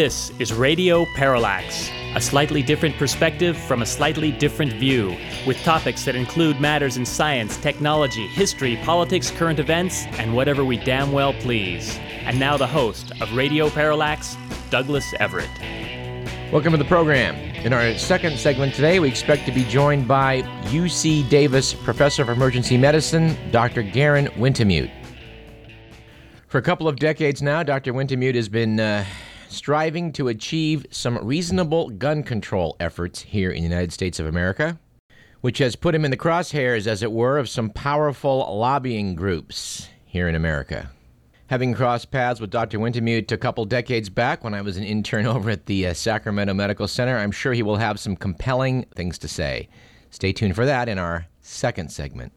This is Radio Parallax, a slightly different perspective from a slightly different view, with topics that include matters in science, technology, history, politics, current events, and whatever we damn well please. And now the host of Radio Parallax, Douglas Everett. Welcome to the program. In our second segment today, we expect to be joined by UC Davis Professor of Emergency Medicine, Dr. Garen Wintemute. For a couple of decades now, Dr. Wintemute has been uh, striving to achieve some reasonable gun control efforts here in the United States of America, which has put him in the crosshairs, as it were, of some powerful lobbying groups here in America. Having crossed paths with Dr. Wintemute a couple decades back when I was an intern over at the uh, Sacramento Medical Center, I'm sure he will have some compelling things to say. Stay tuned for that in our second segment.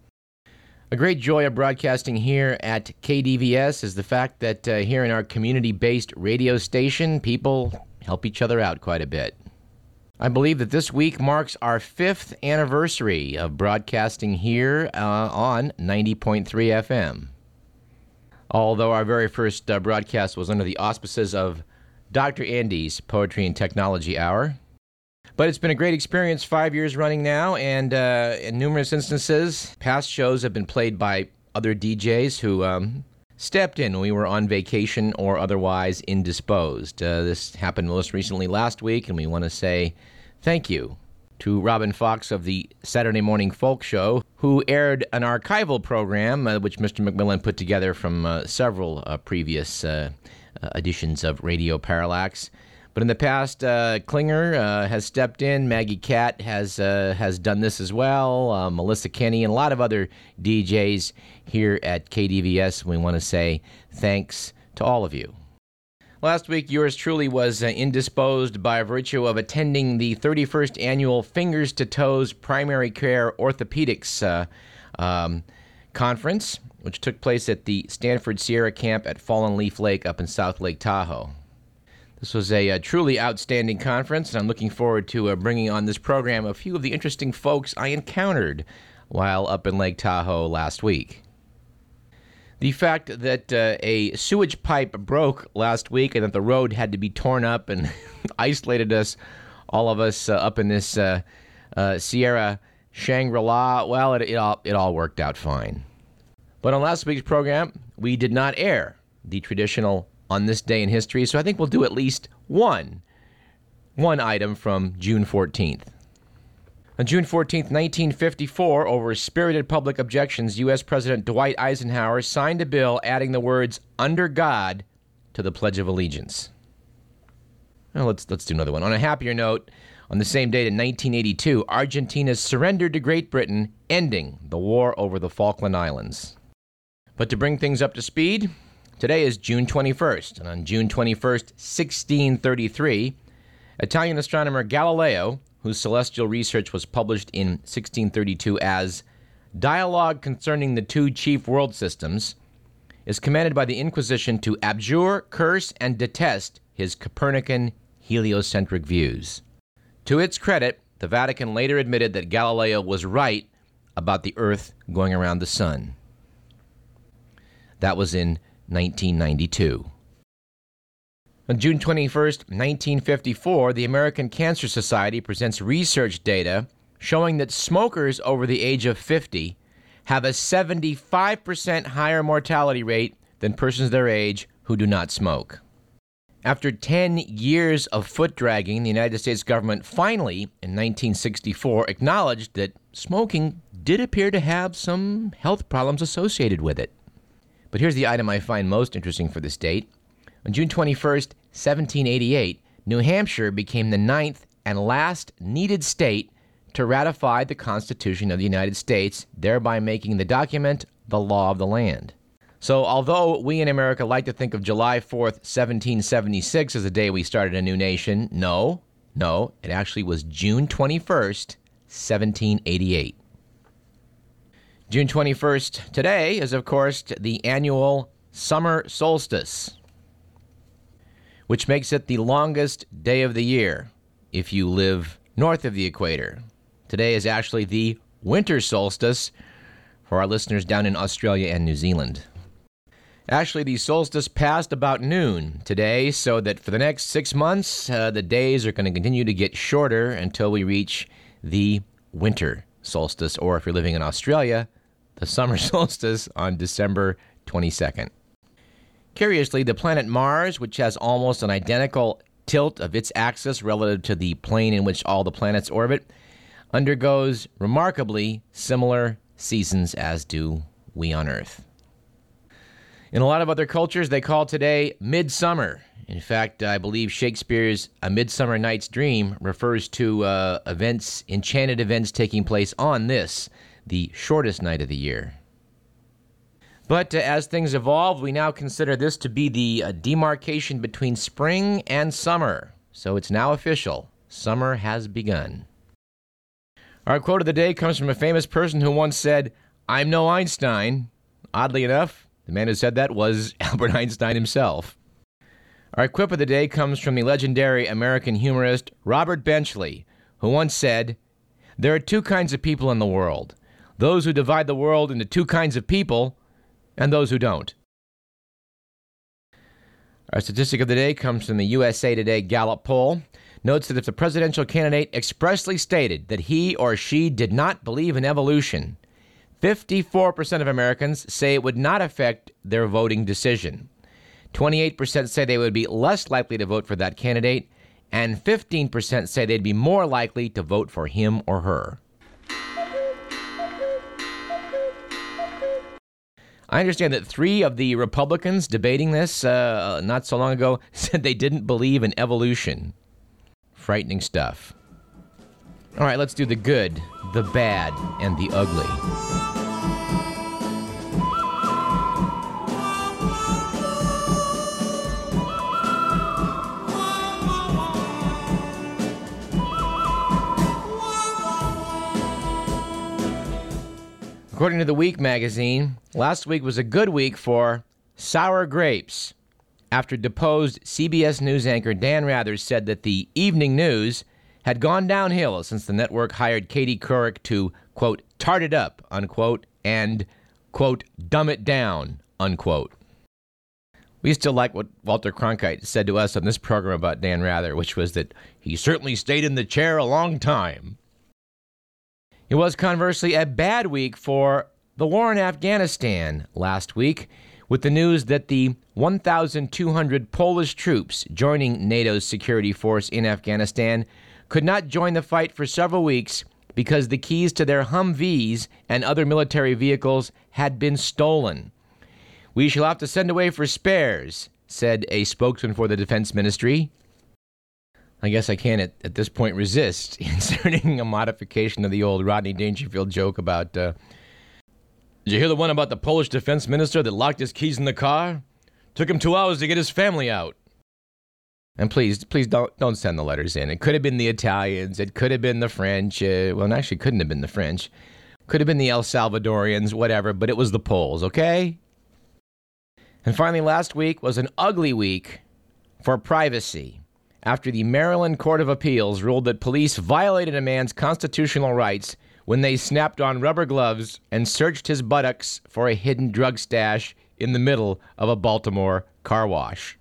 A great joy of broadcasting here at KDVS is the fact that uh, here in our community based radio station, people help each other out quite a bit. I believe that this week marks our fifth anniversary of broadcasting here uh, on 90.3 FM. Although our very first uh, broadcast was under the auspices of Dr. Andy's Poetry and Technology Hour, but it's been a great experience, five years running now, and uh, in numerous instances, past shows have been played by other DJs who um, stepped in when we were on vacation or otherwise indisposed. Uh, this happened most recently last week, and we want to say thank you to Robin Fox of the Saturday Morning Folk Show, who aired an archival program uh, which Mr. McMillan put together from uh, several uh, previous uh, editions of Radio Parallax. But in the past, uh, Klinger uh, has stepped in. Maggie Cat has uh, has done this as well. Uh, Melissa Kenny and a lot of other DJs here at KDVS. We want to say thanks to all of you. Last week, yours truly was uh, indisposed by virtue of attending the 31st annual Fingers to Toes Primary Care Orthopedics uh, um, Conference, which took place at the Stanford Sierra Camp at Fallen Leaf Lake up in South Lake Tahoe. This was a, a, uh, truly outstanding conference, and I'm looking forward to uh, bringing on this program a few of the interesting folks I encountered while up in Lake Tahoe last week. The fact that uh, a sewage pipe broke last week and that the road had to be torn up and isolated us, all of us uh, up in this uh, uh Sierra Shangri La, well, it, it, all, it all worked out fine. But on last week's program, we did not air the traditional on this day in history, so I think we'll do at least one one item from June 14th. On June 14, 1954, over spirited public objections, U.S. President Dwight Eisenhower signed a bill adding the words "under God" to the Pledge of Allegiance. Well, let's let's do another one. On a happier note, on the same date in 1982, Argentina surrendered to Great Britain, ending the war over the Falkland Islands. But to bring things up to speed, Today is June 21st, and on June 21st, 1633, Italian astronomer Galileo, whose celestial research was published in 1632 as Dialogue Concerning the Two Chief World Systems, is commanded by the Inquisition to abjure, curse, and detest his Copernican heliocentric views. To its credit, the Vatican later admitted that Galileo was right about the Earth going around the Sun. That was in 1992. On June 21, 1954, the American Cancer Society presents research data showing that smokers over the age of 50 have a 75% higher mortality rate than persons their age who do not smoke. After 10 years of foot dragging, the United States government finally, in 1964, acknowledged that smoking did appear to have some health problems associated with it. But here's the item I find most interesting for this date. On June 21st, 1788, New Hampshire became the ninth and last needed state to ratify the Constitution of the United States, thereby making the document the law of the land. So, although we in America like to think of July 4th, 1776 as the day we started a new nation, no, no, it actually was June 21st, 1788. June 21st, today, is of course the annual summer solstice, which makes it the longest day of the year if you live north of the equator. Today is actually the winter solstice for our listeners down in Australia and New Zealand. Actually, the solstice passed about noon today, so that for the next six months, uh, the days are going to continue to get shorter until we reach the winter solstice, or if you're living in Australia, the summer solstice on December 22nd. Curiously, the planet Mars, which has almost an identical tilt of its axis relative to the plane in which all the planets orbit, undergoes remarkably similar seasons as do we on Earth. In a lot of other cultures, they call today midsummer. In fact, I believe Shakespeare's A Midsummer Night's Dream refers to uh, events, enchanted events taking place on this, the shortest night of the year. But uh, as things evolve, we now consider this to be the uh, demarcation between spring and summer. So it's now official. Summer has begun. Our quote of the day comes from a famous person who once said, I'm no Einstein. Oddly enough, the man who said that was Albert Einstein himself. Our quip of the day comes from the legendary American humorist Robert Benchley, who once said, There are two kinds of people in the world those who divide the world into two kinds of people, and those who don't. Our statistic of the day comes from the USA Today Gallup poll. Notes that if the presidential candidate expressly stated that he or she did not believe in evolution, 54% of Americans say it would not affect their voting decision. 28% say they would be less likely to vote for that candidate, and 15% say they'd be more likely to vote for him or her. I understand that three of the Republicans debating this uh, not so long ago said they didn't believe in evolution. Frightening stuff. All right, let's do the good, the bad, and the ugly. According to the Week magazine, last week was a good week for sour grapes. After deposed CBS News anchor Dan Rather said that the evening news had gone downhill since the network hired Katie Couric to, quote, tart it up, unquote, and, quote, dumb it down, unquote. We still like what Walter Cronkite said to us on this program about Dan Rather, which was that he certainly stayed in the chair a long time. It was conversely a bad week for the war in Afghanistan last week, with the news that the 1,200 Polish troops joining NATO's security force in Afghanistan could not join the fight for several weeks because the keys to their Humvees and other military vehicles had been stolen. We shall have to send away for spares, said a spokesman for the Defense Ministry. I guess I can't at, at this point resist inserting a modification of the old Rodney Dangerfield joke about. Uh, Did you hear the one about the Polish defense minister that locked his keys in the car? Took him two hours to get his family out. And please, please don't don't send the letters in. It could have been the Italians. It could have been the French. Uh, well, actually, couldn't have been the French. Could have been the El Salvadorians, whatever. But it was the Poles. Okay. And finally, last week was an ugly week for privacy after the Maryland Court of Appeals ruled that police violated a man's constitutional rights when they snapped on rubber gloves and searched his buttocks for a hidden drug stash in the middle of a Baltimore car wash.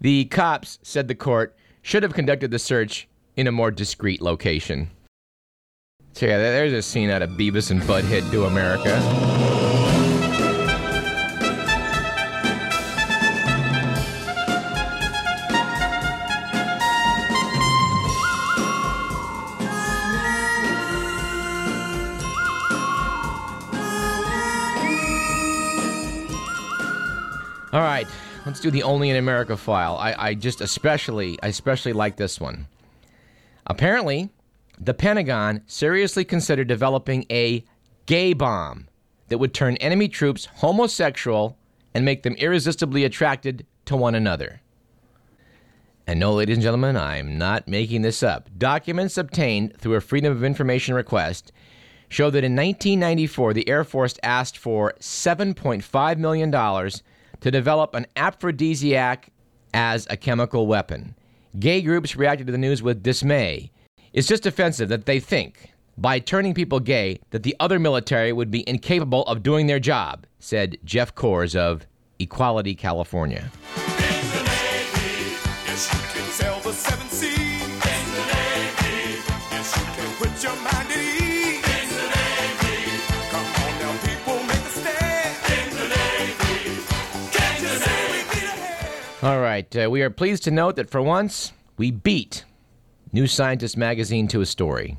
The cops, said the court, should have conducted the search in a more discreet location. So, yeah, there's a scene out of Beavis and Butthead Do America. All right, let's do the only in America file. I, I just especially, I especially like this one. Apparently, the Pentagon seriously considered developing a gay bomb that would turn enemy troops homosexual and make them irresistibly attracted to one another. And no, ladies and gentlemen, I'm not making this up. Documents obtained through a Freedom of Information request show that in 1994, the Air Force asked for $7.5 million to develop an aphrodisiac as a chemical weapon. Gay groups reacted to the news with dismay. It's just offensive that they think by turning people gay that the other military would be incapable of doing their job, said Jeff Kors of Equality, California. All right, uh, we are pleased to note that for once we beat New Scientist magazine to a story.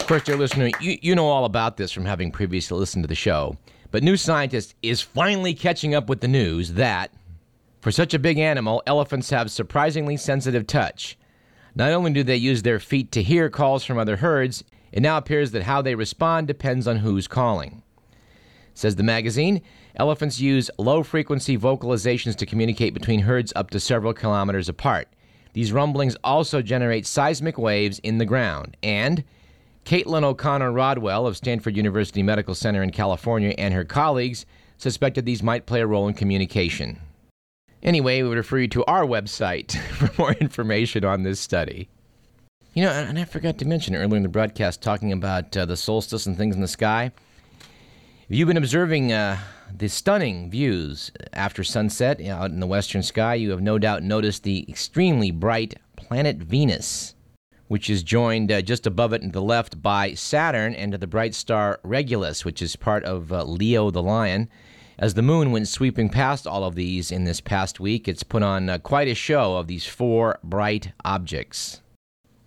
Of course, dear listener, you, you know all about this from having previously listened to the show. But New Scientist is finally catching up with the news that, for such a big animal, elephants have surprisingly sensitive touch. Not only do they use their feet to hear calls from other herds, it now appears that how they respond depends on who's calling. Says the magazine, elephants use low frequency vocalizations to communicate between herds up to several kilometers apart. These rumblings also generate seismic waves in the ground. And Caitlin O'Connell-Rodwell of Stanford University Medical Center in California and her colleagues suspected these might play a role in communication. Anyway, we would refer you to our website for more information on this study. You know, and I forgot to mention earlier in the broadcast talking about uh, the solstice and things in the sky. If you've been observing uh, the stunning views after sunset out in the western sky, you have no doubt noticed the extremely bright planet Venus, which is joined uh, just above it to the left by Saturn and the bright star Regulus, which is part of uh, Leo the Lion. As the moon went sweeping past all of these in this past week, it's put on uh, quite a show of these four bright objects.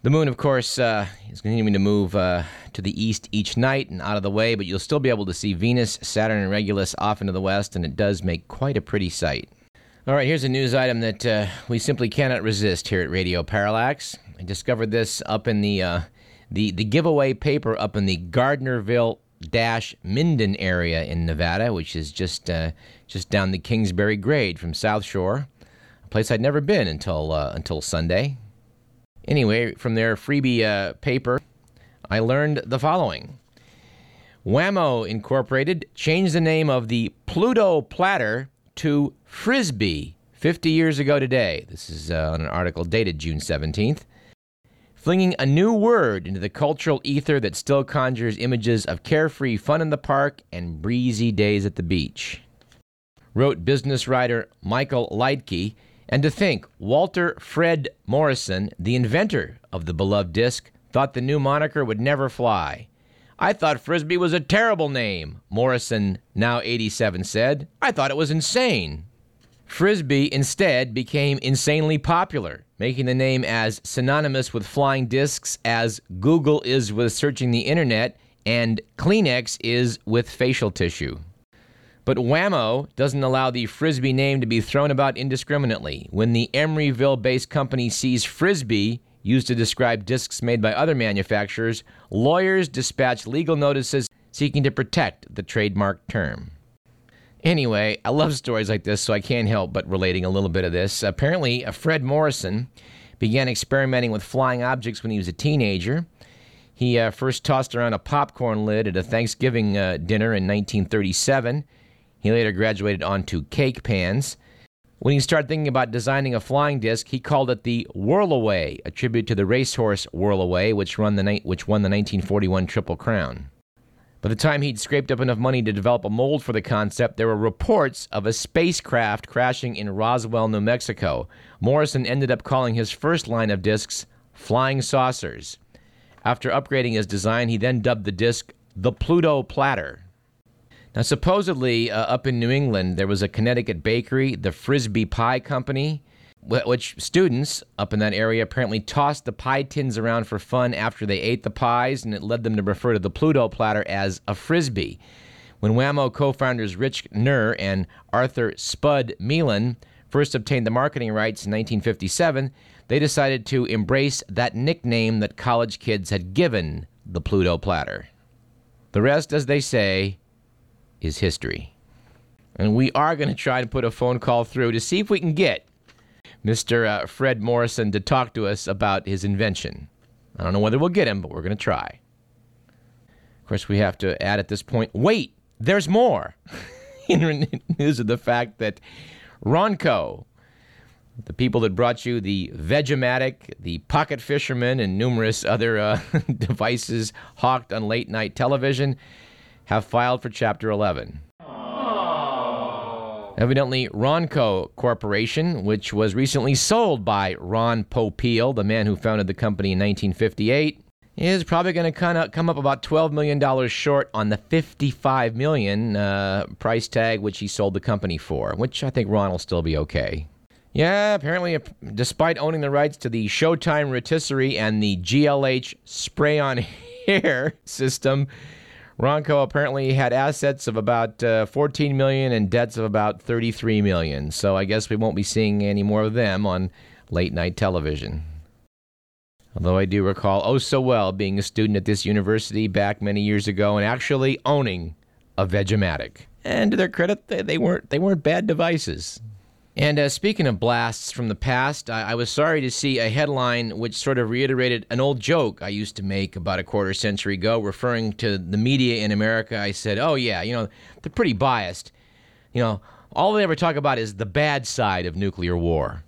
The moon, of course, uh, is continuing to move uh, to the east each night and out of the way, but you'll still be able to see Venus, Saturn, and Regulus off into the west, and it does make quite a pretty sight. All right, here's a news item that uh, we simply cannot resist here at Radio Parallax. I discovered this up in the uh, the the giveaway paper up in the Gardnerville dash Minden area in Nevada, which is just uh, just down the Kingsbury grade from South Shore, a place I'd never been until uh, until Sunday. Anyway, from their freebie uh, paper, I learned the following. Wham-O Incorporated changed the name of the Pluto platter to Frisbee 50 years ago today. This is uh, on an article dated June 17th. Flinging a new word into the cultural ether that still conjures images of carefree fun in the park and breezy days at the beach. Wrote business writer Michael Liedtke and to think, Walter Fred Morrison, the inventor of the beloved disc, thought the new moniker would never fly. I thought Frisbee was a terrible name, Morrison, now 87, said. I thought it was insane. Frisbee instead became insanely popular, making the name as synonymous with flying discs as Google is with searching the internet and Kleenex is with facial tissue. But Wham-O doesn't allow the Frisbee name to be thrown about indiscriminately. When the Emeryville based company sees Frisbee used to describe discs made by other manufacturers, lawyers dispatch legal notices seeking to protect the trademark term. Anyway, I love stories like this, so I can't help but relating a little bit of this. Apparently, Fred Morrison began experimenting with flying objects when he was a teenager. He uh, first tossed around a popcorn lid at a Thanksgiving uh, dinner in 1937. He later graduated onto cake pans. When he started thinking about designing a flying disc, he called it the Whirlaway, a tribute to the racehorse Whirlaway, which, won the 1941 Triple Crown. By the time he'd scraped up enough money to develop a mold for the concept, there were reports of a spacecraft crashing in Roswell, New Mexico. Morrison ended up calling his first line of discs Flying Saucers. After upgrading his design, he then dubbed the disc the Pluto Platter. Now, supposedly, uh, up in New England, there was a Connecticut bakery, the Frisbee Pie Company, which students up in that area apparently tossed the pie tins around for fun after they ate the pies, and it led them to refer to the Pluto platter as a frisbee. When Wham-O co founders Rich Knerr and Arthur Spud Melin first obtained the marketing rights in 1957, they decided to embrace that nickname that college kids had given the Pluto platter. The rest, as they say, is history. And we are going to try to put a phone call through to see if we can get Mr. Uh, Fred Morrison to talk to us about his invention. I don't know whether we'll get him, but we're going to try. Of course, we have to add at this point wait, there's more. In news of the fact that Ronco, the people that brought you the Vegematic, the Pocket Fisherman, and numerous other uh, devices hawked on late night television, have filed for Chapter 11. Evidently, Ronco Corporation, which was recently sold by Ron Popeil, the man who founded the company in 1958, is probably going to come up about $12 million short on the 55 million uh, price tag which he sold the company for, which I think Ron will still be okay. Yeah, apparently, despite owning the rights to the Showtime rotisserie and the GLH spray on hair system, Ronco apparently had assets of about uh, 14 million and debts of about 33 million. So I guess we won't be seeing any more of them on late night television. Although I do recall oh so well being a student at this university back many years ago and actually owning a Vegematic. And to their credit, they, they weren't they weren't bad devices. And uh, speaking of blasts from the past, I, I, was sorry to see a headline which sort of reiterated an old joke I used to make about a quarter century ago, referring to the media in America. I said, "Oh yeah, you know, they're pretty biased. You know, all they ever talk about is the bad side of nuclear war."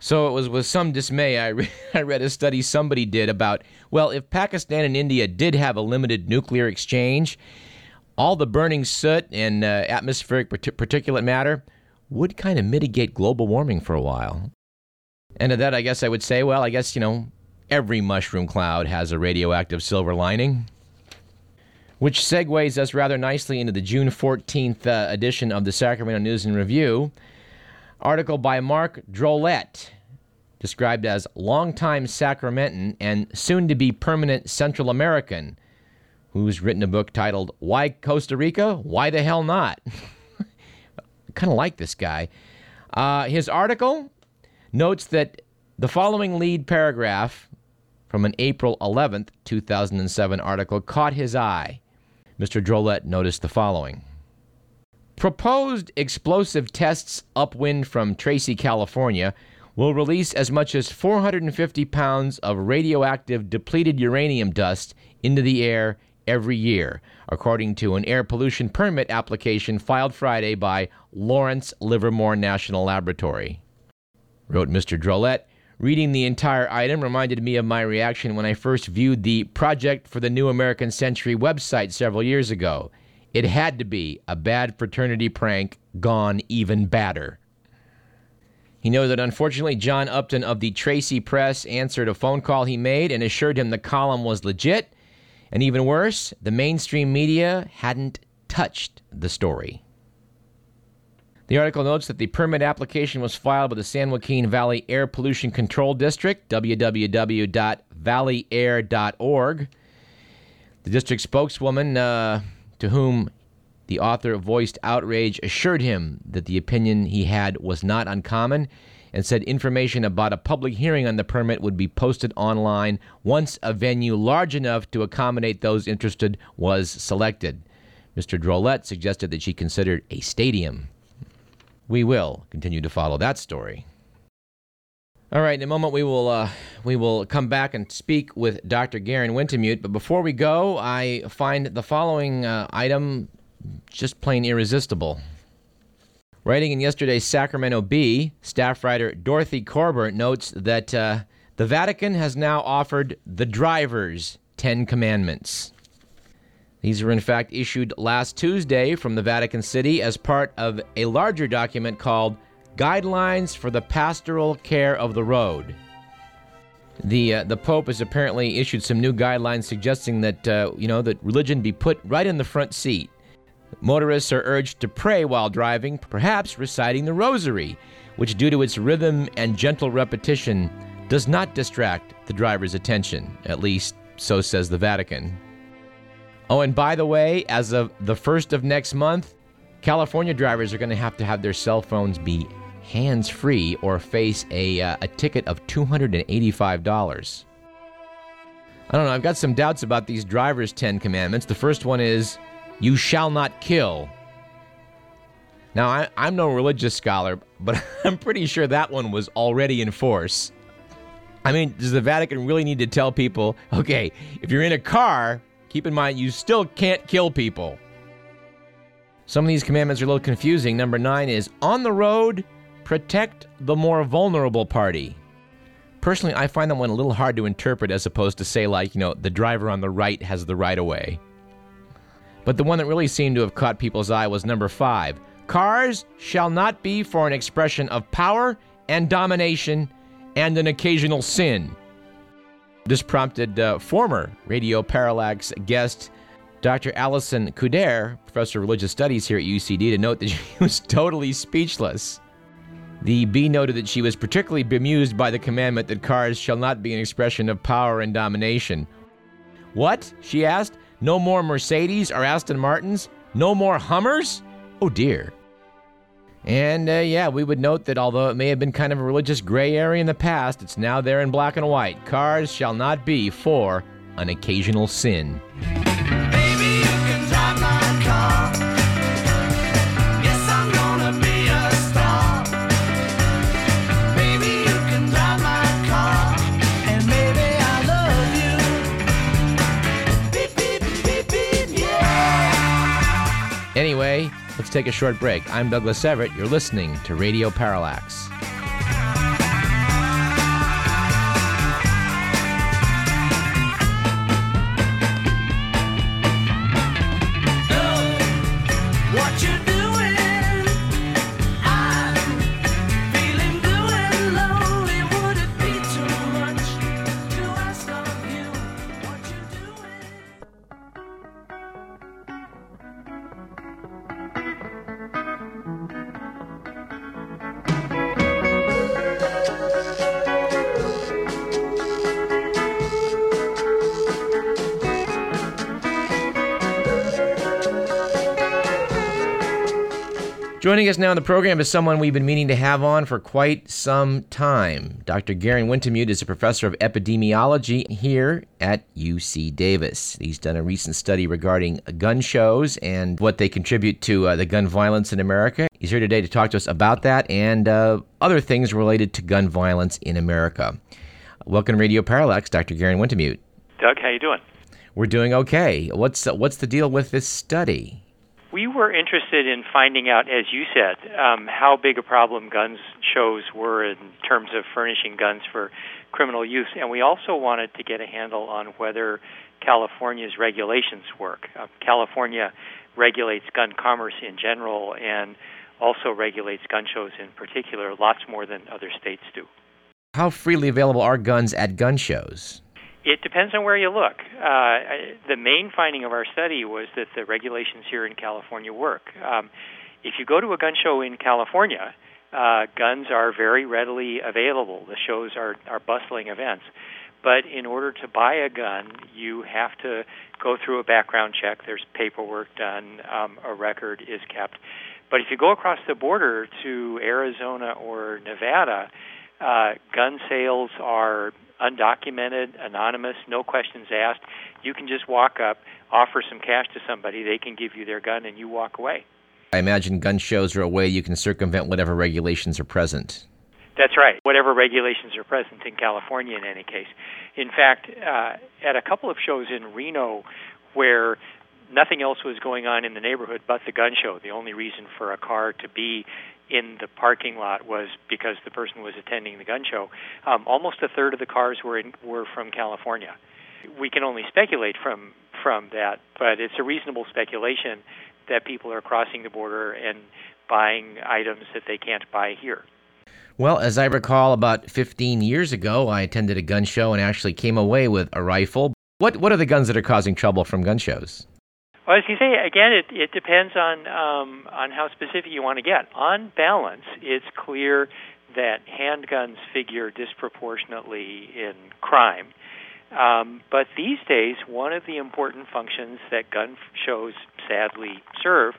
So it was with some dismay I, re- I read a study somebody did about, well, if Pakistan and India did have a limited nuclear exchange, all the burning soot and uh, atmospheric particulate matter would kind of mitigate global warming for a while. And to that, I guess I would say, well, I guess, you know, every mushroom cloud has a radioactive silver lining. Which segues us rather nicely into the June 14th uh, edition of the Sacramento News and Review. Article by Mark Drolet, described as longtime Sacramentan and soon to be permanent Central American, who's written a book titled Why Costa Rica? Why the Hell Not? kind of like this guy. Uh, his article notes that the following lead paragraph from an April 11th, 2007 article caught his eye. Mr. Drolet noticed the following. Proposed explosive tests upwind from Tracy, California, will release as much as 450 pounds of radioactive depleted uranium dust into the air every year, according to an air pollution permit application filed Friday by Lawrence Livermore National Laboratory. Wrote Mr. Drolet, reading the entire item reminded me of my reaction when I first viewed the Project for the New American Century website several years ago. It had to be a bad fraternity prank gone even badder. He noted that unfortunately John Upton of the Tracy Press answered a phone call he made and assured him the column was legit and even worse, the mainstream media hadn't touched the story. The article notes that the permit application was filed with the San Joaquin Valley Air Pollution Control District, www.valleyair.org. The district spokeswoman, uh, to whom the author voiced outrage, assured him that the opinion he had was not uncommon and said information about a public hearing on the permit would be posted online once a venue large enough to accommodate those interested was selected. Mr. Drolet suggested that she considered a stadium. We will continue to follow that story. All right, in a moment we will uh, we will come back and speak with Dr. Garen Wintemute. But before we go, I find the following uh, item just plain irresistible. Writing in yesterday's Sacramento Bee, staff writer Dorothy Korber notes that uh, the Vatican has now offered the drivers Ten Commandments. These were in fact issued last Tuesday from the Vatican City as part of a larger document called Guidelines for the Pastoral Care of the Road. The uh, the Pope has apparently issued some new guidelines suggesting that uh, you know that religion be put right in the front seat. Motorists are urged to pray while driving, perhaps reciting the rosary, which, due to its rhythm and gentle repetition, does not distract the driver's attention. At least, so says the Vatican. Oh, and by the way, as of the first of next month, California drivers are going to have to have their cell phones be hands free or face a, uh, a ticket of $285. I don't know, I've got some doubts about these drivers' 10 commandments. The first one is you shall not kill. Now, I, am no religious scholar, but I'm pretty sure that one was already in force. I mean, does the Vatican really need to tell people, okay, if you're in a car, keep in mind you still can't kill people? Some of these commandments are a little confusing. Number nine is on the road, protect the more vulnerable party. Personally, I find that one a little hard to interpret as opposed to say, like, you know, the driver on the right has the right of way. But the one that really seemed to have caught people's eye was number five Cars shall not be for an expression of power and domination and an occasional sin. This prompted uh, former Radio Parallax guest Dr. Alison Coudert, professor of religious studies here at UCD, to note that she was totally speechless. The Bee noted that she was particularly bemused by the commandment that cars shall not be an expression of power and domination. What? she asked. No more Mercedes or Aston Martins? No more Hummers? Oh dear. And uh, yeah, we would note that although it may have been kind of a religious gray area in the past, it's now there in black and white. Cars shall not be for an occasional sin. Anyway, let's take a short break. I'm Douglas Everett. You're listening to Radio Parallax. Joining us now in the program is someone we've been meaning to have on for quite some time. Dr. Garen Wintemute is a professor of epidemiology here at UC Davis. He's done a recent study regarding gun shows and what they contribute to uh, the gun violence in America. He's here today to talk to us about that and uh, other things related to gun violence in America. Welcome to Radio Parallax, Dr. Garen Wintemute. Doug, how you doing? We're doing okay. What's uh, what's the deal with this study? We were interested in finding out, as you said, um, how big a problem guns shows were in terms of furnishing guns for criminal use, and we also wanted to get a handle on whether California's regulations work. Uh, California regulates gun commerce in general and also regulates gun shows in particular, lots more than other states do. How freely available are guns at gun shows? It depends on where you look. Uh, the main finding of our study was that the regulations here in California work. Um, if you go to a gun show in California, uh, guns are very readily available. The shows are, are bustling events. But in order to buy a gun, you have to go through a background check. There's paperwork done, um, a record is kept. But if you go across the border to Arizona or Nevada, uh, gun sales are undocumented, anonymous, no questions asked. You can just walk up, offer some cash to somebody, they can give you their gun, and you walk away. I imagine gun shows are a way you can circumvent whatever regulations are present. That's right. Whatever regulations are present in California, in any case. In fact, uh, at a couple of shows in Reno, where nothing else was going on in the neighborhood but the gun show, the only reason for a car to be in the parking lot was because the person was attending the gun show. Um, almost a third of the cars were in, were from California. We can only speculate from from that, but it's a reasonable speculation that people are crossing the border and buying items that they can't buy here. Well, as I recall, about 15 years ago, I attended a gun show and actually came away with a rifle. What what are the guns that are causing trouble from gun shows? Well, as you say, again, it, it depends on um, on how specific you want to get. On balance, it's clear that handguns figure disproportionately in crime. Um, but these days, one of the important functions that gun shows sadly serve,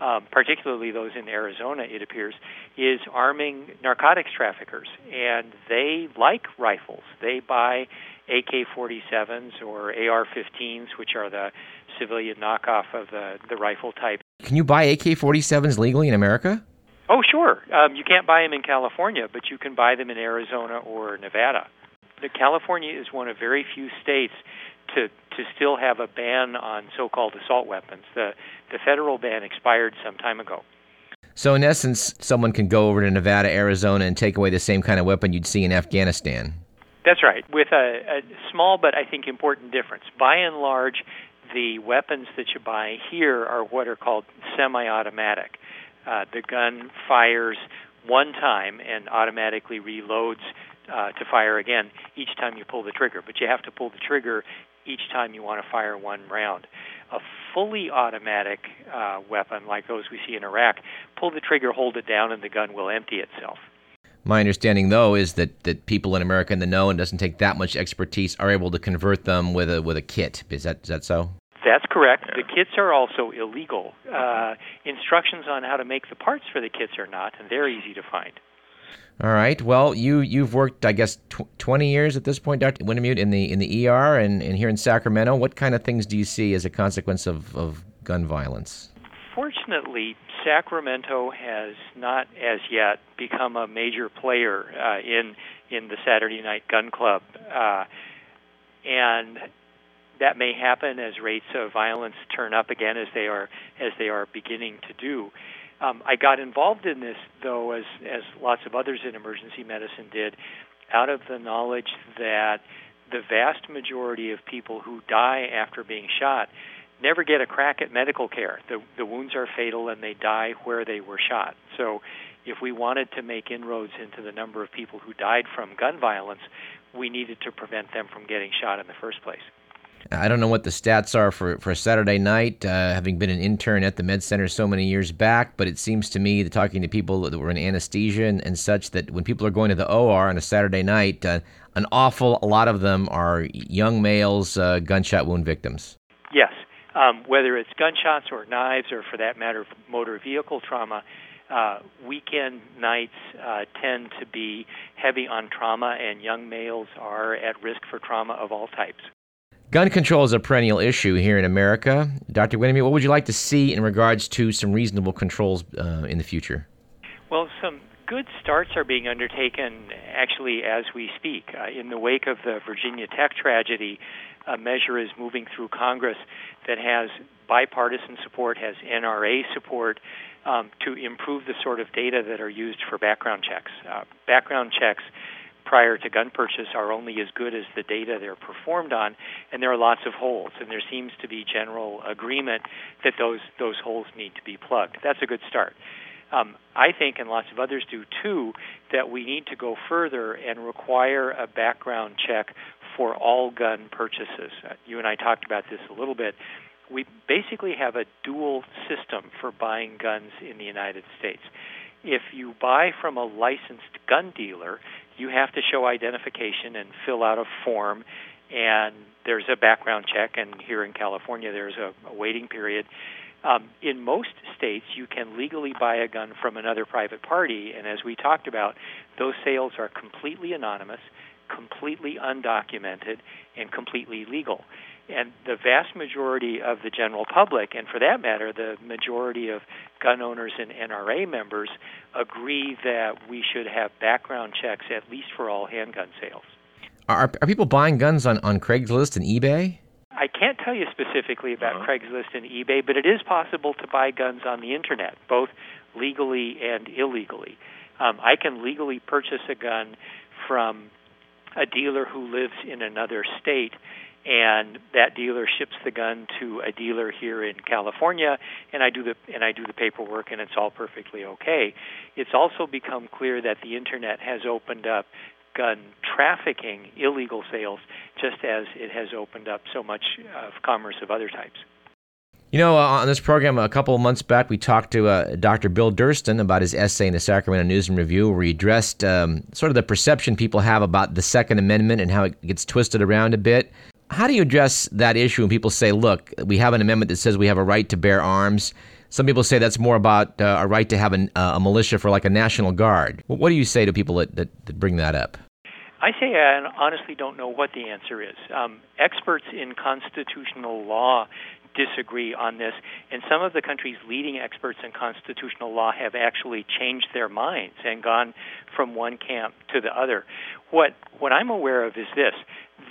um, particularly those in Arizona, it appears, is arming narcotics traffickers. And they like rifles. They buy AK 47s or AR 15s, which are the civilian knockoff of the, the rifle type. Can you buy AK 47s legally in America? Oh, sure. Um, you can't buy them in California, but you can buy them in Arizona or Nevada. The California is one of very few states to to still have a ban on so-called assault weapons. The the federal ban expired some time ago. So, in essence, someone can go over to Nevada, Arizona, and take away the same kind of weapon you'd see in Afghanistan. That's right, with a, a small but I think important difference. By and large, the weapons that you buy here are what are called semi automatic. Uh, the gun fires one time and automatically reloads uh, to fire again each time you pull the trigger, but you have to pull the trigger each time you want to fire one round. A fully automatic uh, weapon, like those we see in Iraq, pull the trigger, hold it down, and the gun will empty itself. My understanding, though, is that, that people in America in the know and doesn't take that much expertise are able to convert them with a with a kit. Is that is that so? That's correct. The kits are also illegal. Uh, instructions on how to make the parts for the kits are not, and they're easy to find. All right. Well, you you've worked, I guess, tw- twenty years at this point, Dr. Wintemute, in the in the ER and, and here in Sacramento. What kind of things do you see as a consequence of, of gun violence? Fortunately, Sacramento has not as yet become a major player uh, in in the Saturday Night Gun Club, uh, and that may happen as rates of violence turn up again as they are as they are beginning to do. Um, I got involved in this, though, as as lots of others in emergency medicine did, out of the knowledge that the vast majority of people who die after being shot never get a crack at medical care. The the wounds are fatal and they die where they were shot. So if we wanted to make inroads into the number of people who died from gun violence, we needed to prevent them from getting shot in the first place. I don't know what the stats are for, for Saturday night, uh, having been an intern at the Med Center so many years back, but it seems to me that talking to people that were in anesthesia and, and such, that when people are going to the OR on a Saturday night, uh, an awful lot of them are young males, uh, gunshot wound victims. Yes. Um, whether it's gunshots or knives, or for that matter, motor vehicle trauma, uh, weekend nights uh, tend to be heavy on trauma, and young males are at risk for trauma of all types. Gun control is a perennial issue here in America. Dr. Wintemute, what would you like to see in regards to some reasonable controls uh, in the future? Well, some good starts are being undertaken actually as we speak. Uh, in the wake of the Virginia Tech tragedy, a measure is moving through Congress that has bipartisan support, has NRA support um, to improve the sort of data that are used for background checks. Uh, background checks prior to gun purchase are only as good as the data they're performed on, and there are lots of holes. And there seems to be general agreement that those those holes need to be plugged. That's a good start. Um, I think, and lots of others do too, that we need to go further and require a background check for all gun purchases. Uh, you and I talked about this a little bit. We basically have a dual system for buying guns in the United States. If you buy from a licensed gun dealer, you have to show identification and fill out a form, and there's a background check. And here in California, there's a, a waiting period. Um, in most states, you can legally buy a gun from another private party, and as we talked about, those sales are completely anonymous, completely undocumented, and completely legal. And the vast majority of the general public, and for that matter, the majority of gun owners and NRA members, agree that we should have background checks at least for all handgun sales. Are, are people buying guns on, on Craigslist and eBay? I can't tell you specifically about uh-huh. Craigslist and eBay, but it is possible to buy guns on the internet, both legally and illegally. Um, I can legally purchase a gun from a dealer who lives in another state and that dealer ships the gun to a dealer here in California and I do the and I do the paperwork and it's all perfectly okay. It's also become clear that the internet has opened up gun trafficking, illegal sales, just as it has opened up so much of commerce of other types. You know, uh, on this program a couple of months back, we talked to uh, Dr. Bill Durston about his essay in the Sacramento News and Review, where he addressed um, sort of the perception people have about the Second Amendment and how it gets twisted around a bit. How do you address that issue when people say, look, we have an amendment that says we have a right to bear arms? Some people say that's more about uh, a right to have an, uh, a militia for like a national guard. What do you say to people that, that, that bring that up? I say I honestly don't know what the answer is. Um, experts in constitutional law disagree on this, and some of the country's leading experts in constitutional law have actually changed their minds and gone from one camp to the other. What what I'm aware of is this: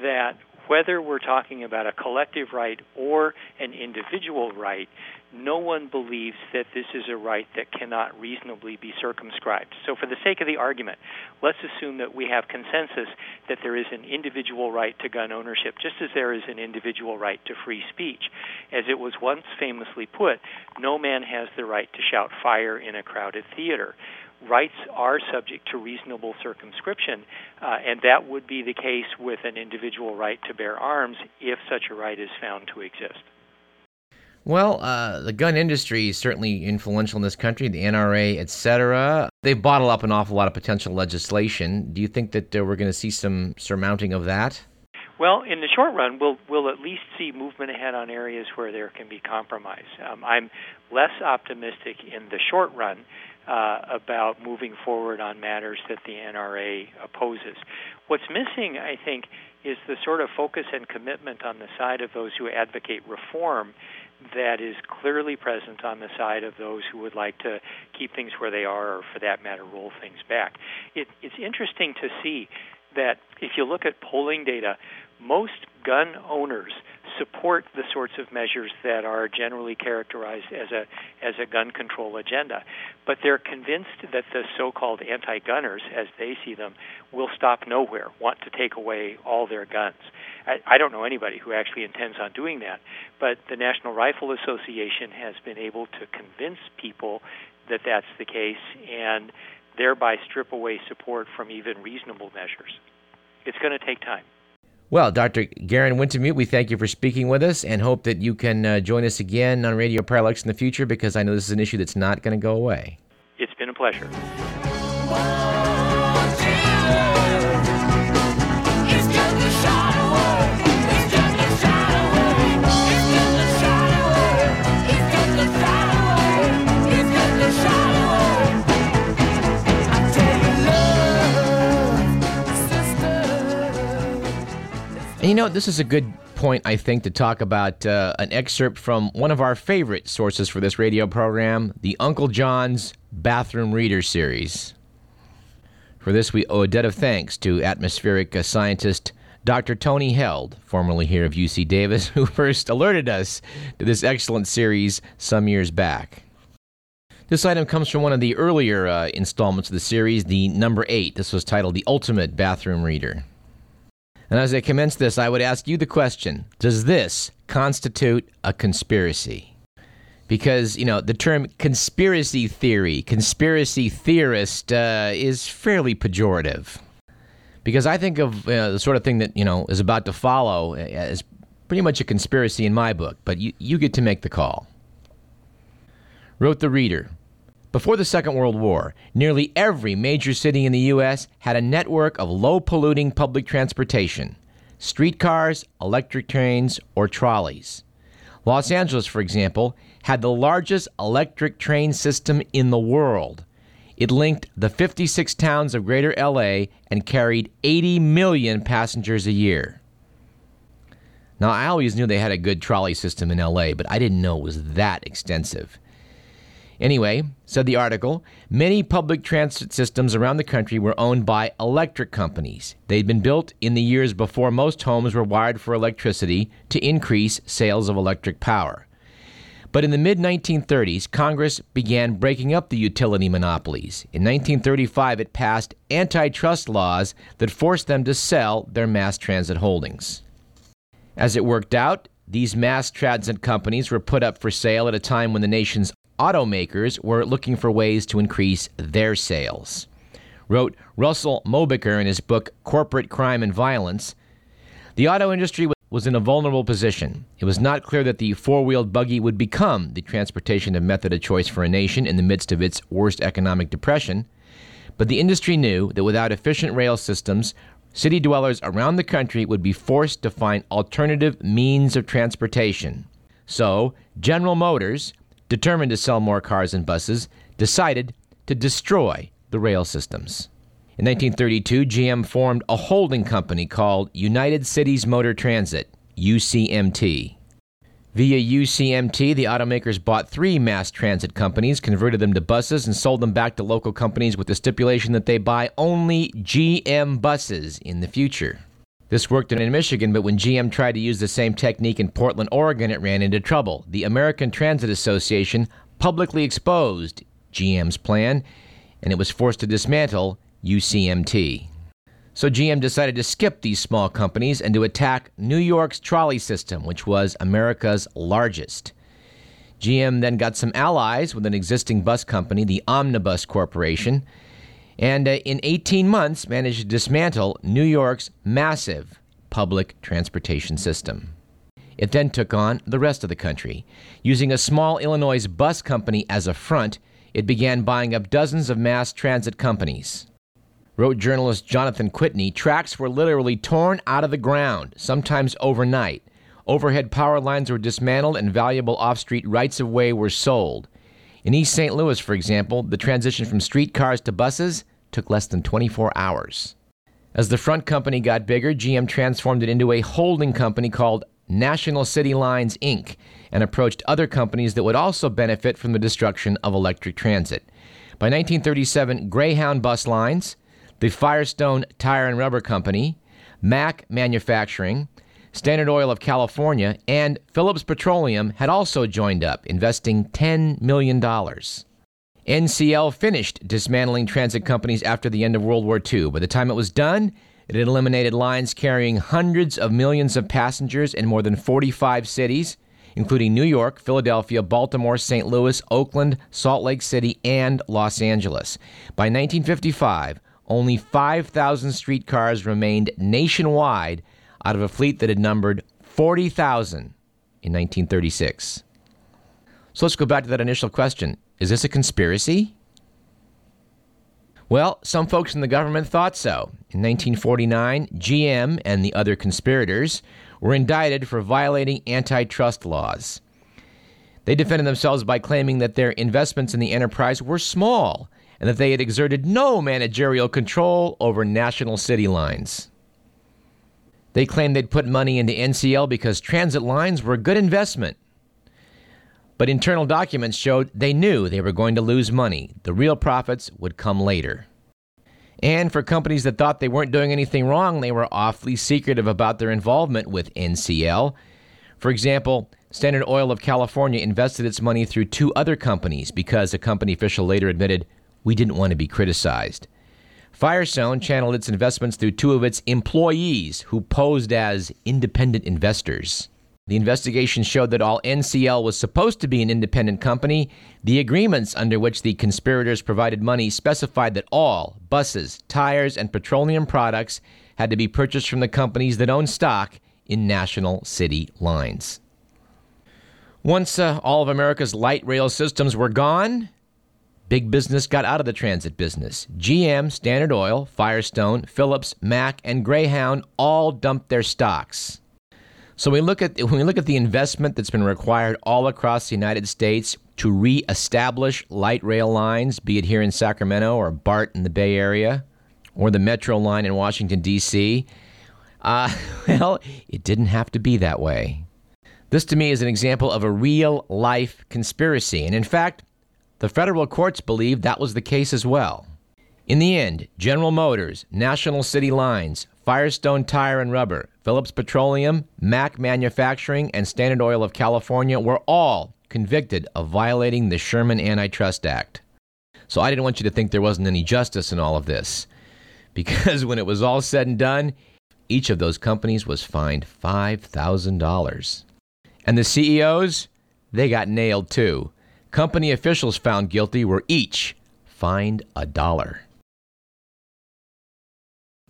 that whether we're talking about a collective right or an individual right, no one believes that this is a right that cannot reasonably be circumscribed. So, for the sake of the argument, let's assume that we have consensus that there is an individual right to gun ownership, just as there is an individual right to free speech. As it was once famously put, no man has the right to shout fire in a crowded theater rights are subject to reasonable circumscription, uh, and that would be the case with an individual right to bear arms if such a right is found to exist. Well, uh, the gun industry is certainly influential in this country, the NRA, etc. They've bottled up an awful lot of potential legislation. Do you think that uh, we're going to see some surmounting of that? Well, in the short run, we'll we'll at least see movement ahead on areas where there can be compromise. Um, I'm less optimistic in the short run uh, about moving forward on matters that the NRA opposes. What's missing, I think, is the sort of focus and commitment on the side of those who advocate reform that is clearly present on the side of those who would like to keep things where they are, or for that matter, roll things back. It, it's interesting to see that if you look at polling data, most gun owners support the sorts of measures that are generally characterized as a as a gun control agenda, but they're convinced that the so-called anti-gunners, as they see them, will stop nowhere, want to take away all their guns. I, I don't know anybody who actually intends on doing that, but the National Rifle Association has been able to convince people that that's the case and thereby strip away support from even reasonable measures. It's going to take time. Well, Dr. Garen Wintemute, we thank you for speaking with us and hope that you can uh, join us again on Radio Parallax in the future because I know this is an issue that's not going to go away. It's been a pleasure. And you know, this is a good point, I think, to talk about uh, an excerpt from one of our favorite sources for this radio program, the Uncle John's Bathroom Reader series. For this, we owe a debt of thanks to atmospheric uh, scientist Dr. Tony Held, formerly here of UC Davis, who first alerted us to this excellent series some years back. This item comes from one of the earlier uh, installments of the series, the number eight. This was titled The Ultimate Bathroom Reader. And as I commence this, I would ask you the question Does this constitute a conspiracy? Because, you know, the term conspiracy theory, conspiracy theorist, uh, is fairly pejorative. Because I think of uh, the sort of thing that, you know, is about to follow as pretty much a conspiracy in my book, but you, you get to make the call. Wrote the reader before the Second World War, nearly every major city in the U.S. had a network of low polluting public transportation streetcars, electric trains, or trolleys. Los Angeles, for example, had the largest electric train system in the world. It linked the 56 towns of Greater LA and carried 80 million passengers a year. Now, I always knew they had a good trolley system in LA, but I didn't know it was that extensive. Anyway, said the article, many public transit systems around the country were owned by electric companies. They'd been built in the years before most homes were wired for electricity to increase sales of electric power. But in the mid 1930s, Congress began breaking up the utility monopolies. In 1935, it passed antitrust laws that forced them to sell their mass transit holdings. As it worked out, these mass transit companies were put up for sale at a time when the nation's automakers were looking for ways to increase their sales. Wrote Russell Mokhiber in his book Corporate Crime and Violence The auto industry was in a vulnerable position. It was not clear that the four wheeled buggy would become the transportation method of choice for a nation in the midst of its worst economic depression. But the industry knew that without efficient rail systems, city dwellers around the country would be forced to find alternative means of transportation. So, General Motors determined to sell more cars and buses, decided to destroy the rail systems. In 1932, GM formed a holding company called United Cities Motor Transit, UCMT. Via UCMT, the automakers bought three mass transit companies, converted them to buses, and sold them back to local companies with the stipulation that they buy only GM buses in the future. This worked in Michigan, but when GM tried to use the same technique in Portland, Oregon, it ran into trouble. The American Transit Association publicly exposed GM's plan, and it was forced to dismantle UCMT. So GM decided to skip these small companies and to attack New York's trolley system, which was America's largest. GM then got some allies with an existing bus company, the Omnibus Corporation, and uh, in 18 months managed to dismantle New York's massive public transportation system. It then took on the rest of the country. Using a small Illinois bus company as a front, it began buying up dozens of mass transit companies. Wrote journalist Jonathan Kwitny, tracks were literally torn out of the ground, sometimes overnight. Overhead power lines were dismantled and valuable off street rights of way were sold. In East St. Louis, for example, the transition from streetcars to buses took less than 24 hours. As the front company got bigger, GM transformed it into a holding company called National City Lines, Inc., and approached other companies that would also benefit from the destruction of electric transit. By 1937, Greyhound Bus Lines, the Firestone Tire and Rubber Company, Mack Manufacturing, Standard Oil of California, and Phillips Petroleum had also joined up, investing $10 million. NCL finished dismantling transit companies after the end of World War II. By the time it was done, it had eliminated lines carrying hundreds of millions of passengers in more than 45 cities, including New York, Philadelphia, Baltimore, St. Louis, Oakland, Salt Lake City, and Los Angeles. By 1955, only 5,000 streetcars remained nationwide out of a fleet that had numbered 40,000 in 1936. So let's go back to that initial question Is this a conspiracy? Well, some folks in the government thought so. In 1949, GM and the other conspirators were indicted for violating antitrust laws. They defended themselves by claiming that their investments in the enterprise were small and that they had exerted no managerial control over national city lines. They claimed they'd put money into NCL because transit lines were a good investment. But internal documents showed they knew they were going to lose money. The real profits would come later. And for companies that thought they weren't doing anything wrong, they were awfully secretive about their involvement with NCL. For example, Standard Oil of California invested its money through two other companies because a company official later admitted, we didn't want to be criticized. Firestone channeled its investments through two of its employees who posed as independent investors. The investigation showed that all NCL was supposed to be an independent company. The agreements under which the conspirators provided money specified that all buses, tires, and petroleum products had to be purchased from the companies that owned stock in national city lines. Once uh, all of America's light rail systems were gone, Big business got out of the transit business. GM, Standard Oil, Firestone, Phillips, Mack, and Greyhound all dumped their stocks. So we look at when we look at the investment that's been required all across the United States to reestablish light rail lines, be it here in Sacramento or BART in the Bay Area, or the Metro line in Washington D.C. Uh, well, it didn't have to be that way. This to me is an example of a real life conspiracy, and in fact, the federal courts believed that was the case as well. In the end, General Motors, National City Lines, Firestone Tire and Rubber, Phillips Petroleum, Mack Manufacturing, and Standard Oil of California were all convicted of violating the Sherman Antitrust Act. So I didn't want you to think there wasn't any justice in all of this. Because when it was all said and done, each of those companies was fined $5,000. And the CEOs, they got nailed too. Company officials found guilty were each fined a dollar.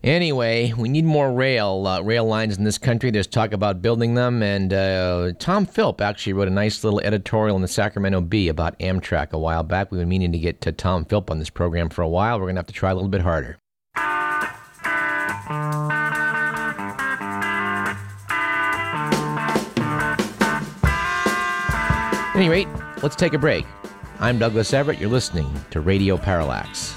Anyway, we need more rail uh, rail lines in this country. There's talk about building them, and uh, Tom Philp actually wrote a nice little editorial in the Sacramento Bee about Amtrak a while back. We've been meaning to get to Tom Philp on this program for a while. We're to have to try a little bit harder. At any rate, Let's take a break. I'm Douglas Everett. You're listening to Radio Parallax.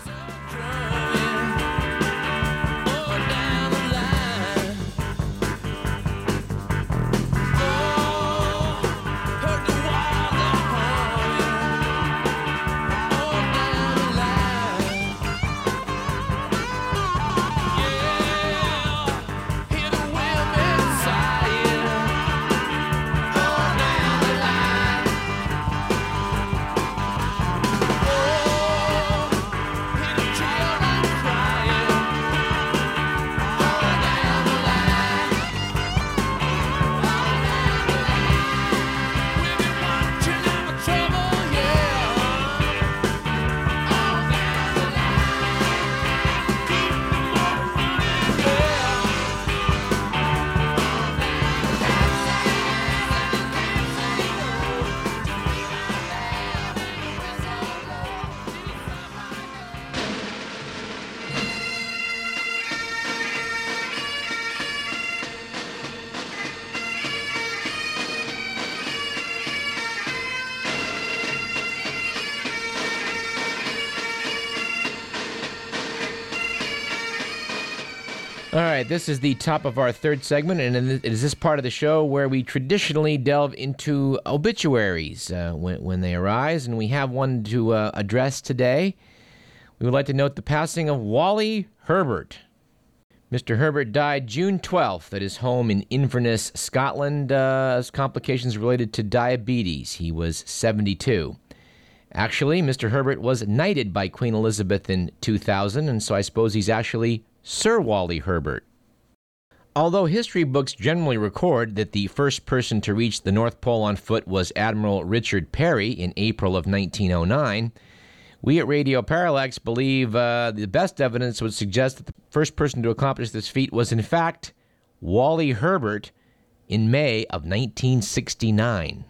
All right, this is the top of our third segment, and it is this part of the show where we traditionally delve into obituaries uh, when, when, they arise, and we have one to uh, address today. We would like to note the passing of Wally Herbert. Mr. Herbert died June 12th at his home in Inverness, Scotland, uh, as complications related to diabetes. He was 72. Actually, Mr. Herbert was knighted by Queen Elizabeth in 2000, and so I suppose he's actually Sir Wally Herbert. Although history books generally record that the first person to reach the North Pole on foot was Admiral Richard Peary in April of 1909, we at Radio Parallax believe uh, the best evidence would suggest that the first person to accomplish this feat was, in fact, Wally Herbert in May of 1969.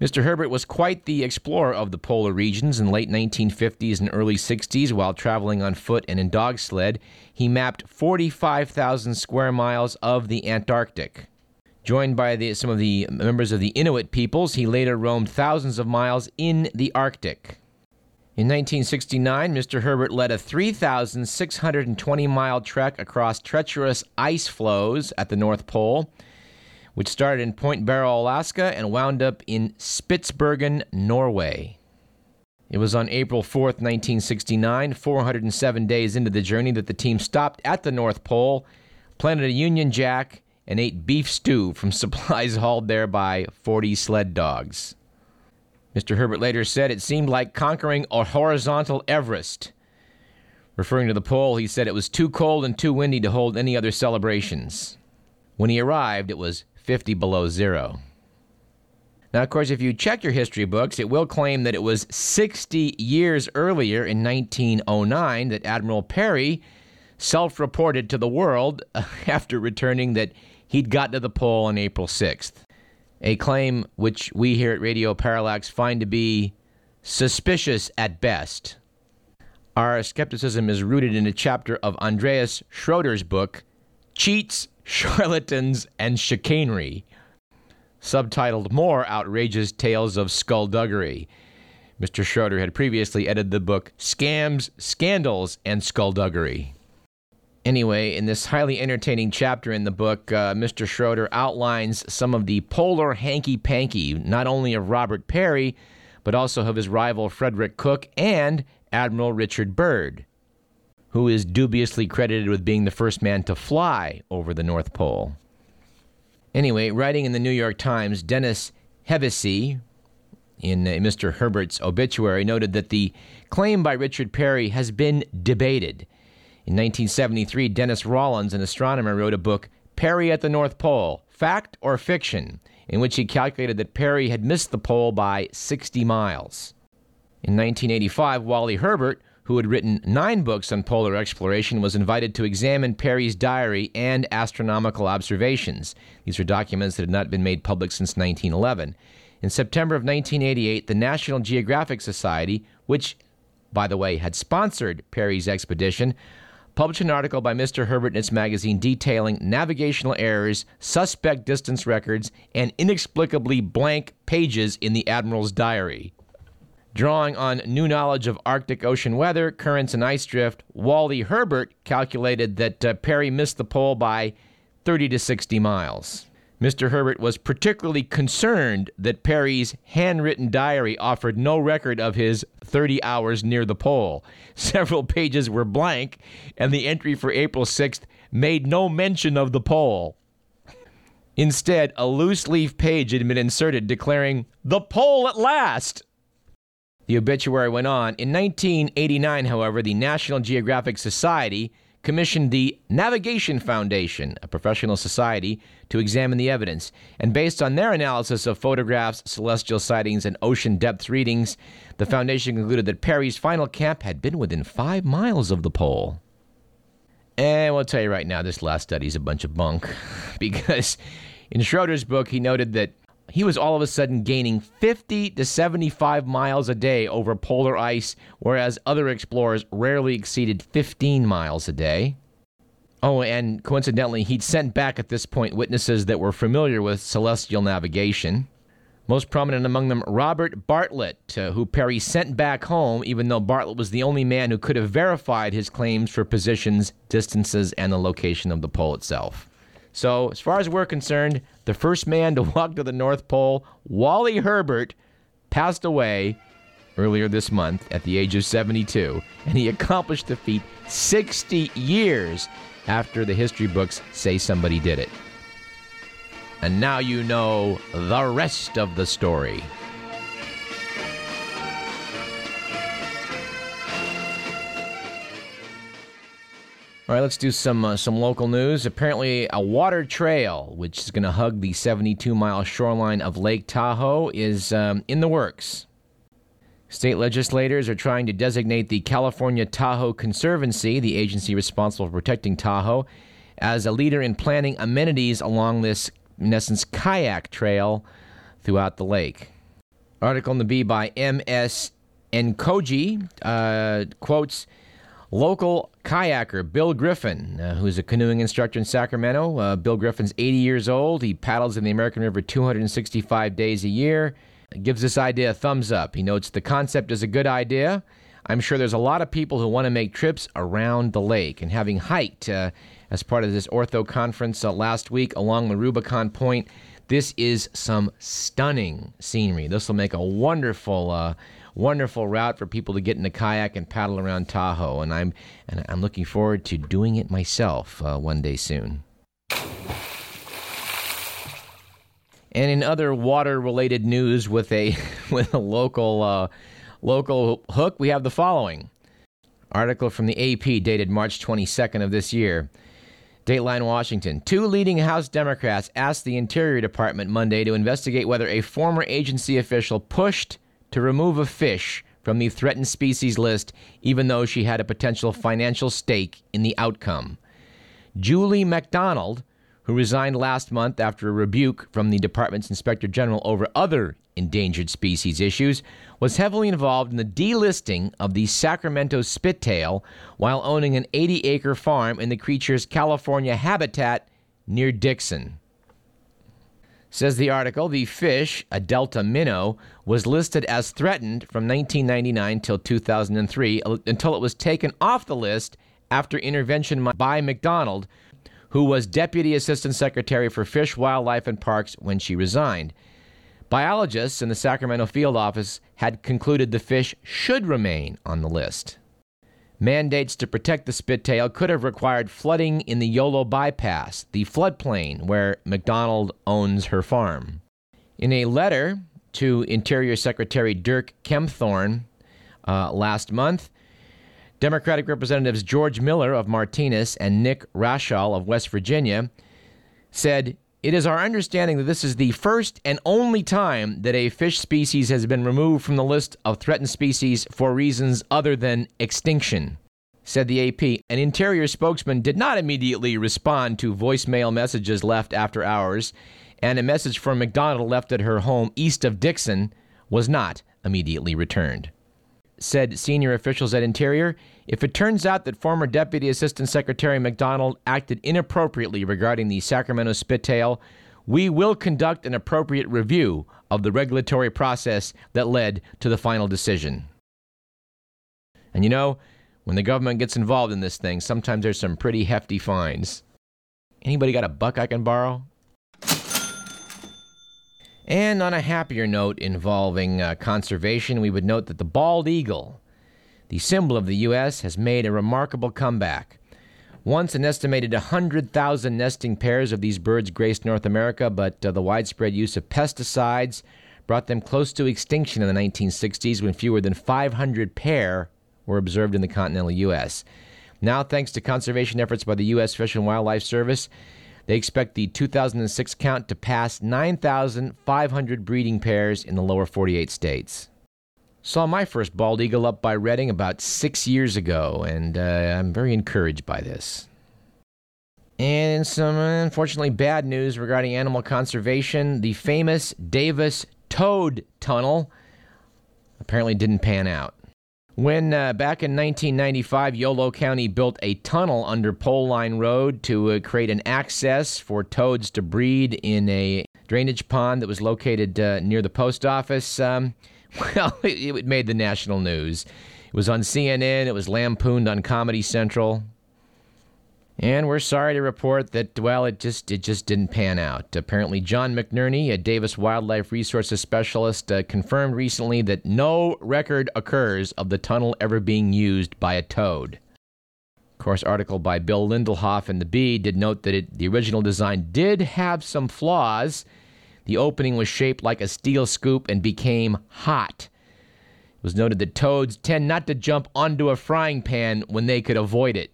Mr. Herbert was quite the explorer of the polar regions in late 1950s and early 60s while traveling on foot and in dog sled. He mapped 45,000 square miles of the Antarctic. Joined by the, some of the members of the Inuit peoples, he later roamed thousands of miles in the Arctic. In 1969, Mr. Herbert led a 3,620 mile trek across treacherous ice floes at the North Pole which started in Point Barrow, Alaska, and wound up in Spitsbergen, Norway. It was on April 4th, 1969, 407 days into the journey, that the team stopped at the North Pole, planted a Union Jack, and ate beef stew from supplies hauled there by 40 sled dogs. Mr. Herbert later said it seemed like conquering a horizontal Everest. Referring to the pole, he said it was too cold and too windy to hold any other celebrations. When he arrived, it was 50 below zero. Now, of course, if you check your history books, it will claim that it was 60 years earlier in 1909 that Admiral Peary self reported to the world after returning that he'd gotten to the pole on April 6th. A claim which we here at Radio Parallax find to be suspicious at best. Our skepticism is rooted in a chapter of Andreas Schroeder's book, Cheats, Charlatans, and Chicanery, subtitled More Outrageous Tales of Skullduggery. Mr. Schroeder had previously edited the book Scams, Scandals, and Skullduggery. Anyway, in this highly entertaining chapter in the book, uh, Mr. Schroeder outlines some of the polar hanky panky, not only of Robert Peary, but also of his rival Frederick Cook and Admiral Richard Byrd who is dubiously credited with being the first man to fly over the North Pole. Anyway, writing in the New York Times, Dennis Hevesi, in uh, Mr. Herbert's obituary, noted that the claim by Richard Peary has been debated. In 1973, Dennis Rawlins, an astronomer, wrote a book, Peary at the North Pole Fact or Fiction, in which he calculated that Peary had missed the pole by 60 miles. In 1985, Wally Herbert, who had written nine books on polar exploration, was invited to examine Peary's diary and astronomical observations. These are documents that had not been made public since 1911. In September of 1988, the National Geographic Society, which, by the way, had sponsored Peary's expedition, published an article by Mr. Herbert in its magazine detailing navigational errors, suspect distance records, and inexplicably blank pages in the Admiral's diary. Drawing on new knowledge of Arctic Ocean weather, currents, and ice drift, Wally Herbert calculated that uh, Peary missed the pole by 30 to 60 miles. Mr. Herbert was particularly concerned that Peary's handwritten diary offered no record of his 30 hours near the pole. Several pages were blank, and the entry for April 6th made no mention of the pole. Instead, a loose leaf page had been inserted declaring, The pole at last! The obituary went on. In 1989, however, the National Geographic Society commissioned the Navigation Foundation, a professional society, to examine the evidence. And based on their analysis of photographs, celestial sightings, and ocean depth readings, the foundation concluded that Peary's final camp had been within five miles of the pole. And we'll tell you right now, this last study is a bunch of bunk. because in Schroeder's book, he noted that he was all of a sudden gaining 50 to 75 miles a day over polar ice, whereas other explorers rarely exceeded 15 miles a day. Oh, and coincidentally, he'd sent back at this point witnesses that were familiar with celestial navigation. Most prominent among them, Robert Bartlett, uh, who Peary sent back home, even though Bartlett was the only man who could have verified his claims for positions, distances, and the location of the pole itself. So, as far as we're concerned, the first man to walk to the North Pole, Wally Herbert, passed away earlier this month at the age of 72, and he accomplished the feat 60 years after the history books say somebody did it. And now you know the rest of the story. All right, let's do some uh, some local news. Apparently, a water trail, which is going to hug the 72 mile shoreline of Lake Tahoe, is um, in the works. State legislators are trying to designate the California Tahoe Conservancy, the agency responsible for protecting Tahoe, as a leader in planning amenities along this in essence, kayak trail throughout the lake. Article in the Bee by M.S. Enkoji uh, quotes local kayaker Bill Griffin, uh, who's a canoeing instructor in Sacramento. Uh, Bill Griffin's 80 years old. He paddles in the American River 265 days a year. Gives this idea a thumbs up. He notes the concept is a good idea. I'm sure there's a lot of people who want to make trips around the lake. And having hiked uh, as part of this ortho conference uh, last week along the Rubicon Point. This is some stunning scenery. This will make a wonderful, uh, wonderful route for people to get in a kayak and paddle around Tahoe. And I'm, and I'm looking forward to doing it myself uh, one day soon. And in other water-related news, with a with a local uh, local hook, we have the following article from the AP dated March 22nd of this year. Dateline Washington. Two leading House Democrats asked the Interior Department Monday to investigate whether a former agency official pushed to remove a fish from the threatened species list, even though she had a potential financial stake in the outcome. Julie MacDonald, who resigned last month after a rebuke from the department's inspector general over other endangered species issues, was heavily involved in the delisting of the Sacramento splittail while owning an 80 acre farm in the creature's California habitat near Dixon. Says the article, the fish, a Delta minnow, was listed as threatened from 1999 till 2003 until it was taken off the list after intervention by MacDonald, who was Deputy Assistant Secretary for Fish, Wildlife, and Parks when she resigned. Biologists in the Sacramento field office had concluded the fish should remain on the list. Mandates to protect the splittail could have required flooding in the Yolo bypass, the floodplain where MacDonald owns her farm. In a letter to Interior Secretary Dirk Kempthorne uh, last month, Democratic Representatives George Miller of Martinez and Nick Rahall of West Virginia said it is our understanding that this is the first and only time that a fish species has been removed from the list of threatened species for reasons other than extinction, said the AP. An Interior spokesman did not immediately respond to voicemail messages left after hours, and a message from MacDonald left at her home east of Dixon was not immediately returned said senior officials at Interior, if it turns out that former Deputy Assistant Secretary MacDonald acted inappropriately regarding the Sacramento splittail, we will conduct an appropriate review of the regulatory process that led to the final decision. And you know, when the government gets involved in this thing, sometimes there's some pretty hefty fines. Anybody got a buck I can borrow? And on a happier note involving uh, conservation, we would note that the bald eagle, the symbol of the U.S., has made a remarkable comeback. Once an estimated 100,000 nesting pairs of these birds graced North America, but uh, the widespread use of pesticides brought them close to extinction in the 1960s when fewer than 500 pair were observed in the continental U.S. Now, thanks to conservation efforts by the U.S. Fish and Wildlife Service, they expect the 2006 count to pass 9,500 breeding pairs in the lower 48 states. Saw my first bald eagle up by Redding about six years ago, and uh, I'm very encouraged by this. And some unfortunately bad news regarding animal conservation. The famous Davis Toad Tunnel apparently didn't pan out. When uh, back in 1995, Yolo County built a tunnel under Pole Line Road to uh, create an access for toads to breed in a drainage pond that was located uh, near the post office. Um, well, it, it made the national news. It was on CNN, it was lampooned on Comedy Central. And we're sorry to report that well, it just it just didn't pan out. Apparently, John McNerney, a Davis Wildlife Resources specialist, uh, confirmed recently that no record occurs of the tunnel ever being used by a toad. Of course, article by Bill Lindelof in the Bee did note that it, the original design did have some flaws. The opening was shaped like a steel scoop and became hot. It was noted that toads tend not to jump onto a frying pan when they could avoid it.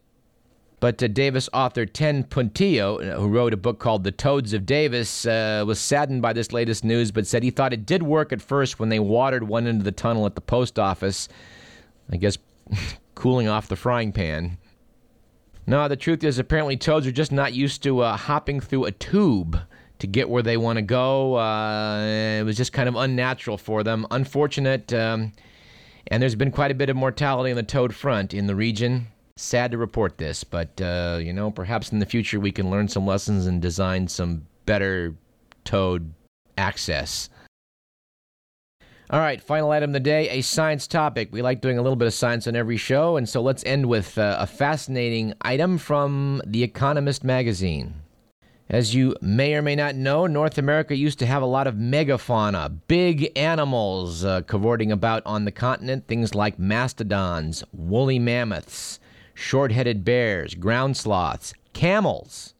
But uh, Davis author Ten Puntillo, uh, who wrote a book called The Toads of Davis, uh, was saddened by this latest news, but said he thought it did work at first when they watered one of the tunnel at the post office. I guess cooling off the frying pan. No, the truth is, apparently, toads are just not used to uh, hopping through a tube to get where they want to go. Uh, it was just kind of unnatural for them. Unfortunate. Um, and there's been quite a bit of mortality on the toad front in the region. Sad to report this, but uh, you know, perhaps in the future we can learn some lessons and design some better toad access. All right, final item of the day a science topic. We like doing a little bit of science on every show, and so let's end with uh, a fascinating item from The Economist magazine. As you may or may not know, North America used to have a lot of megafauna, big animals uh, cavorting about on the continent, things like mastodons, woolly mammoths, short headed bears, ground sloths, camels.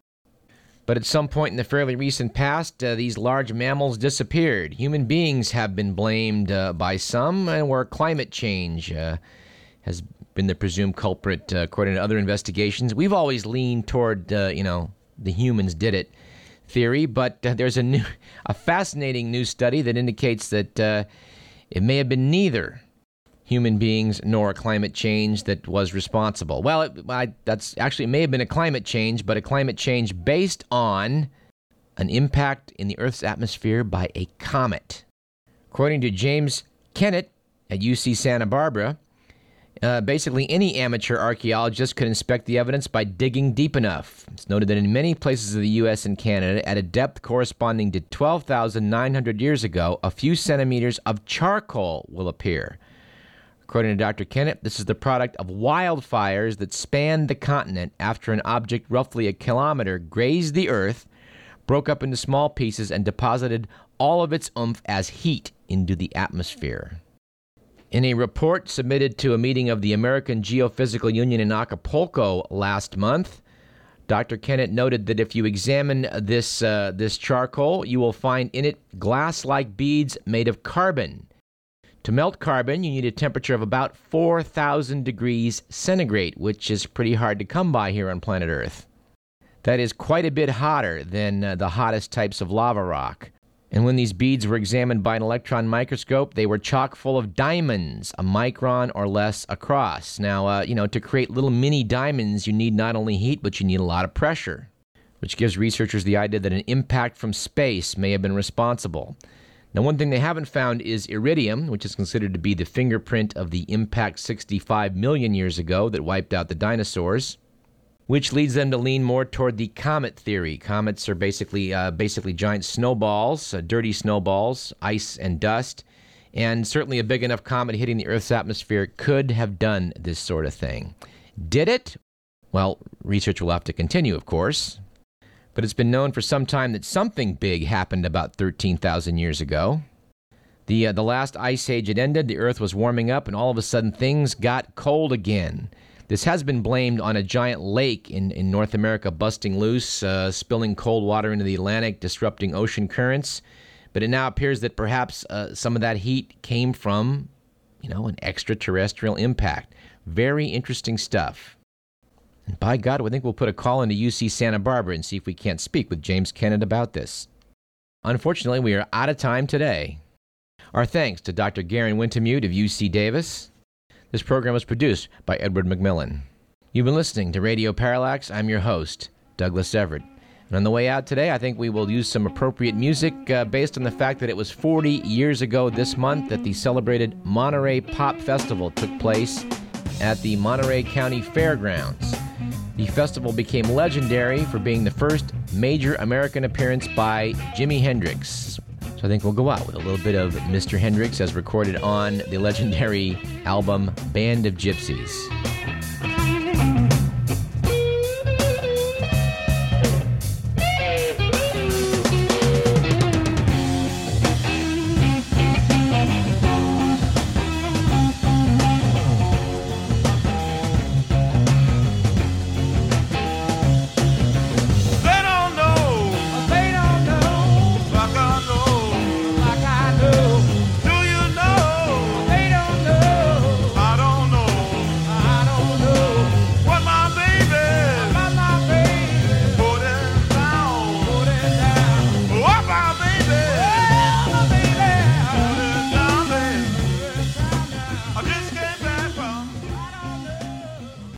But at some point in the fairly recent past, uh, these large mammals disappeared. Human beings have been blamed uh, by some, and where climate change uh, has been the presumed culprit, uh, according to other investigations. We've always leaned toward, uh, you know, the humans did it theory, but uh, there's a new, a fascinating new study that indicates that it may have been neither human beings nor climate change that was responsible. Well, it, I, that's actually it may have been a climate change, but a climate change based on an impact in the Earth's atmosphere by a comet. According to James Kennett at UC Santa Barbara, uh, basically any amateur archaeologist could inspect the evidence by digging deep enough. It's noted that in many places of the U.S. and Canada, at a depth corresponding to 12,900 years ago, a few centimeters of charcoal will appear. According to Dr. Kennett, this is the product of wildfires that spanned the continent after an object roughly a kilometer grazed the earth, broke up into small pieces, and deposited all of its oomph as heat into the atmosphere. In a report submitted to a meeting of the American Geophysical Union in Acapulco last month, Dr. Kennett noted that if you examine this, uh, this charcoal, you will find in it glass like beads made of carbon. To melt carbon, you need a temperature of about 4,000 degrees centigrade, which is pretty hard to come by here on planet Earth. That is quite a bit hotter than uh, the hottest types of lava rock. And when these beads were examined by an electron microscope, they were chock full of diamonds, a micron or less across. Now, uh, you know, to create little mini diamonds, you need not only heat, but you need a lot of pressure, which gives researchers the idea that an impact from space may have been responsible. Now, one thing they haven't found is iridium, which is considered to be the fingerprint of the impact 65 million years ago that wiped out the dinosaurs, which leads them to lean more toward the comet theory. Comets are basically uh, basically giant snowballs, uh, dirty snowballs, ice and dust, and certainly a big enough comet hitting the Earth's atmosphere could have done this sort of thing. Did it? Well, research will have to continue, of course but it's been known for some time that something big happened about 13,000 years ago. The, uh, the last ice age had ended, the Earth was warming up, and all of a sudden things got cold again. This has been blamed on a giant lake in, in North America busting loose, uh, spilling cold water into the Atlantic, disrupting ocean currents. But it now appears that perhaps uh, some of that heat came from, you know, an extraterrestrial impact. Very interesting stuff. And by God, I think we'll put a call into UC Santa Barbara and see if we can't speak with James Kennett about this. Unfortunately, we are out of time today. Our thanks to Dr. Garen Wintemute of UC Davis. This program was produced by Edward McMillan. You've been listening to Radio Parallax. I'm your host, Douglas Everett. And on the way out today, I think we will use some appropriate music uh, based on the fact that it was 40 years ago this month that the celebrated Monterey Pop Festival took place at the Monterey County Fairgrounds. The festival became legendary for being the first major American appearance by Jimi Hendrix. So I think we'll go out with a little bit of Mr. Hendrix as recorded on the legendary album Band of Gypsys.